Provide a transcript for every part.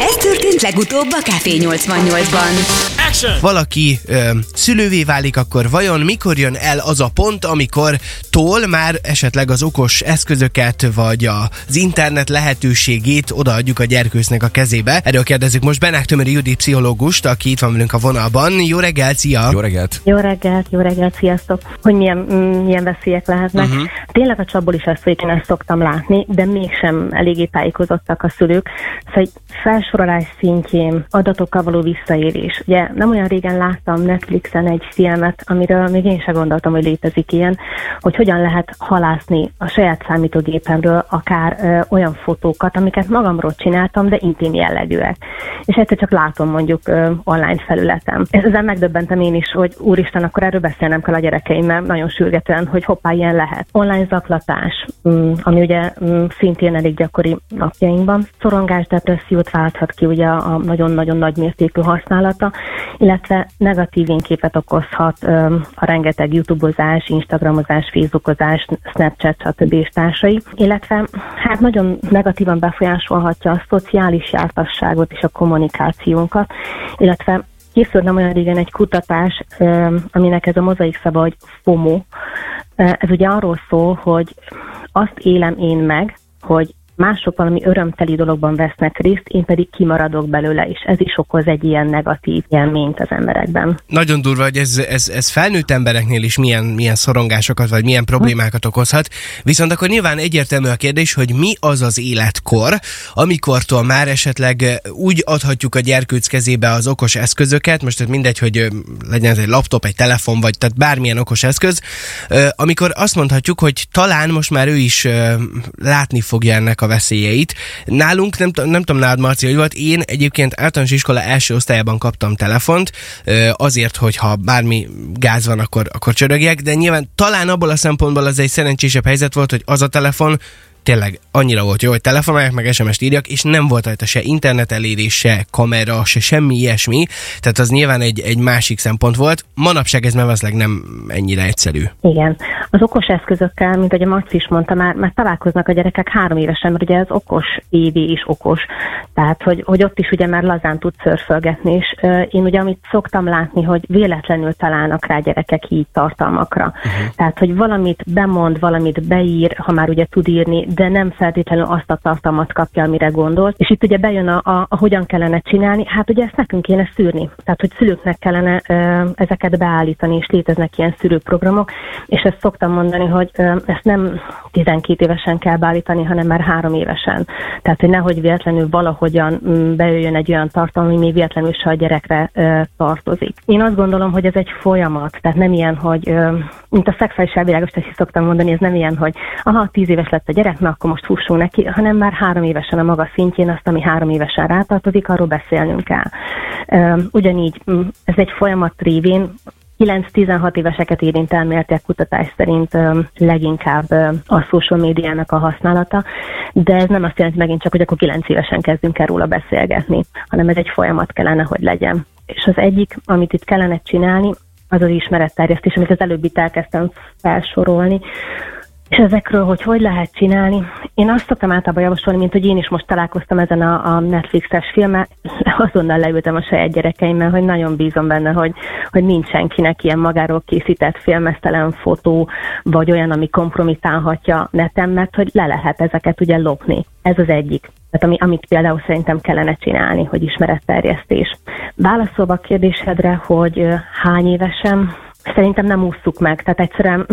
Ez történt legutóbb a Café 88-ban. Action! valaki ö, szülővé válik, akkor vajon mikor jön el az a pont, amikor tól már esetleg az okos eszközöket, vagy az internet lehetőségét odaadjuk a gyerkőcnek a kezébe? Erről kérdezzük most Benák Tömöri Judit pszichológust, aki itt van velünk a vonalban. Jó reggelt, szia! Jó reggelt! Jó reggelt, jó reggelt, sziasztok! Hogy milyen, milyen veszélyek lehetnek. Uh-huh. Tényleg a csapból is ezt, hogy én ezt szoktam látni, de mégsem eléggé tájékozottak a szülők. Szóval felsorolás szintjén adatokkal való visszaérés. Ugye nem olyan régen láttam Netflixen egy filmet, amiről még én sem gondoltam, hogy létezik ilyen, hogy hogyan lehet halászni a saját számítógépemről akár ö, olyan fotókat, amiket magamról csináltam, de intim jellegűek. És egyszer csak látom mondjuk ö, online felületen. És ezzel megdöbbentem én is, hogy úristen, akkor erről beszélnem kell a gyerekeimmel nagyon sürgetően, hogy hoppá, ilyen lehet. Online zaklatás, mm, ami ugye mm, szintén elég gyakori napjainkban. Szorongás, depressziót válthat ki ugye a nagyon-nagyon nagy mértékű használata, illetve negatív énképet okozhat a rengeteg youtubozás, instagramozás, facebookozás, snapchat, stb. és társai, illetve hát nagyon negatívan befolyásolhatja a szociális jártasságot és a kommunikációnkat, illetve készült nem olyan régen egy kutatás, aminek ez a mozaik szava, hogy FOMO. Ez ugye arról szól, hogy azt élem én meg, hogy mások valami örömteli dologban vesznek részt, én pedig kimaradok belőle, és ez is okoz egy ilyen negatív élményt az emberekben. Nagyon durva, hogy ez, ez, ez felnőtt embereknél is milyen, milyen szorongásokat, vagy milyen problémákat okozhat. Viszont akkor nyilván egyértelmű a kérdés, hogy mi az az életkor, amikortól már esetleg úgy adhatjuk a gyerkőc kezébe az okos eszközöket, most tehát mindegy, hogy ö, legyen ez egy laptop, egy telefon, vagy tehát bármilyen okos eszköz, ö, amikor azt mondhatjuk, hogy talán most már ő is látni fogja ennek a veszélyeit. Nálunk, nem, nem tudom nálad Marci, hogy volt, én egyébként általános iskola első osztályában kaptam telefont, azért, hogy ha bármi gáz van, akkor, akkor csörögjek, de nyilván talán abból a szempontból az egy szerencsésebb helyzet volt, hogy az a telefon tényleg annyira volt jó, hogy telefonálják, meg SMS-t írjak, és nem volt rajta se internet elérés, se kamera, se semmi ilyesmi, tehát az nyilván egy, egy másik szempont volt. Manapság ez már nem ennyire egyszerű. Igen. Az okos eszközökkel, mint ahogy a Marci is mondta, már, már találkoznak a gyerekek három évesen, mert ugye az okos évi is okos. Tehát, hogy, hogy ott is ugye már lazán tud szörfölgetni, és uh, én ugye amit szoktam látni, hogy véletlenül találnak rá gyerekek így tartalmakra. Uh-huh. Tehát, hogy valamit bemond, valamit beír, ha már ugye tud írni, de nem feltétlenül azt a tartalmat kapja, amire gondolt. És itt ugye bejön a, a, a hogyan kellene csinálni, hát ugye ezt nekünk kéne szűrni. Tehát, hogy szülőknek kellene ö, ezeket beállítani, és léteznek ilyen szűrőprogramok, és ezt szoktam mondani, hogy ezt nem 12 évesen kell beállítani, hanem már három évesen. Tehát, hogy nehogy véletlenül valahogyan mm, bejöjjön egy olyan tartalom, ami még véletlenül se a gyerekre tartozik. Én azt gondolom, hogy ez egy folyamat, tehát nem ilyen, hogy mint a szexuális elvilágosítást is szoktam mondani, ez nem ilyen, hogy aha, tíz éves lett a gyerek, na akkor most fussunk neki, hanem már három évesen a maga szintjén azt, ami három évesen rátartozik, arról beszélnünk kell. Ugyanígy mm, ez egy folyamat révén 9-16 éveseket érint elméletiek kutatás szerint leginkább a social médiának a használata, de ez nem azt jelenti megint csak, hogy akkor 9 évesen kezdünk el róla beszélgetni, hanem ez egy folyamat kellene, hogy legyen. És az egyik, amit itt kellene csinálni, az az ismeretterjesztés, amit az előbb itt elkezdtem felsorolni, és ezekről, hogy hogy lehet csinálni, én azt szoktam általában javasolni, mint hogy én is most találkoztam ezen a, a Netflixes filmmel, azonnal leültem a saját gyerekeimmel, hogy nagyon bízom benne, hogy, hogy nincs senkinek ilyen magáról készített filmesztelen fotó, vagy olyan, ami kompromitálhatja neten, mert hogy le lehet ezeket ugye lopni. Ez az egyik. Tehát ami, amit például szerintem kellene csinálni, hogy ismeretterjesztés. Válaszolva a kérdésedre, hogy hány évesen, szerintem nem ússzuk meg. Tehát egyszerűen,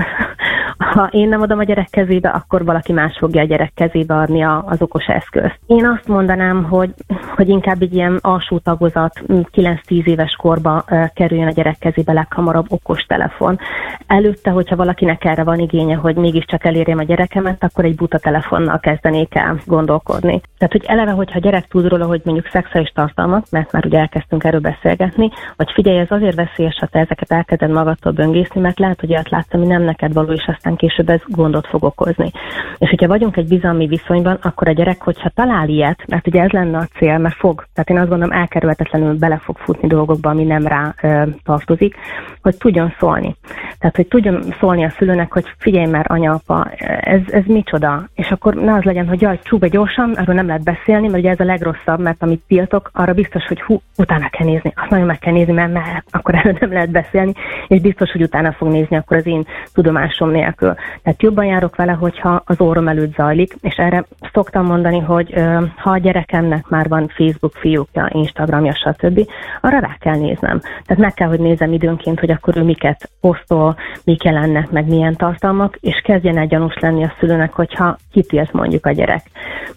ha én nem adom a gyerek kezébe, akkor valaki más fogja a gyerek kezébe adni a, az okos eszközt. Én azt mondanám, hogy, hogy inkább egy ilyen alsó tagozat, 9-10 éves korba kerüljön a gyerek kezébe leghamarabb okos telefon. Előtte, hogyha valakinek erre van igénye, hogy mégiscsak elérjem a gyerekemet, akkor egy buta telefonnal kezdenék el gondolkodni. Tehát, hogy eleve, hogyha a gyerek tud róla, hogy mondjuk szexuális tartalmat, mert már ugye elkezdtünk erről beszélgetni, vagy figyelj, ez azért veszélyes, ha te ezeket elkezded magadtól böngészni, mert lehet, hogy olyat látsz, ami nem neked való, és aztán aztán később ez gondot fog okozni. És hogyha vagyunk egy bizalmi viszonyban, akkor a gyerek, hogyha talál ilyet, mert ugye ez lenne a cél, mert fog, tehát én azt gondolom elkerülhetetlenül bele fog futni dolgokba, ami nem rá ö, tartozik, hogy tudjon szólni. Tehát, hogy tudjon szólni a szülőnek, hogy figyelj már, anya, apa, ez, ez micsoda? És akkor ne az legyen, hogy jaj, csúbe gyorsan, arról nem lehet beszélni, mert ugye ez a legrosszabb, mert amit tiltok, arra biztos, hogy hú, utána kell nézni, azt nagyon meg kell nézni, mert, mert akkor erről nem lehet beszélni, és biztos, hogy utána fog nézni akkor az én tudomásom nélkül. Tehát jobban járok vele, hogyha az órom előtt zajlik, és erre szoktam mondani, hogy ha a gyerekemnek már van Facebook fiúkja, Instagramja, stb., arra rá kell néznem. Tehát meg kell, hogy nézem időnként, hogy akkor ő miket posztol, mik jelennek, meg milyen tartalmak, és kezdjen el gyanús lenni a szülőnek, hogyha kitilt mondjuk a gyerek.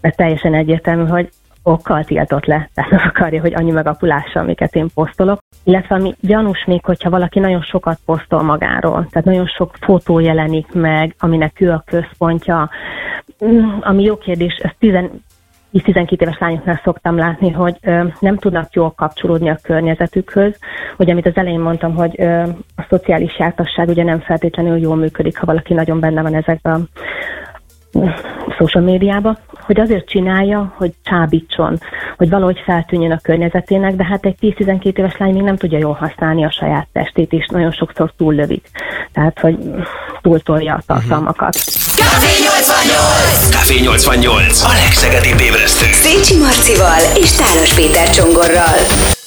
Mert teljesen egyértelmű, hogy okkal tiltott le, tehát nem akarja, hogy annyi megapulással, amiket én posztolok. Illetve ami gyanús még, hogyha valaki nagyon sokat posztol magáról, tehát nagyon sok fotó jelenik meg, aminek ő a központja, mm, ami jó kérdés, ez 10-12 éves lányoknál szoktam látni, hogy ö, nem tudnak jól kapcsolódni a környezetükhöz, hogy amit az elején mondtam, hogy ö, a szociális jártasság ugye nem feltétlenül jól működik, ha valaki nagyon benne van ezekben social médiába, hogy azért csinálja, hogy csábítson, hogy valahogy feltűnjön a környezetének, de hát egy 10-12 éves lány még nem tudja jól használni a saját testét, és nagyon sokszor túllövik. Tehát, hogy túltolja a tartalmakat. Café 88! Café 88. A legszegedibb ébresztő. Szécsi Marcival és Tálos Péter Csongorral.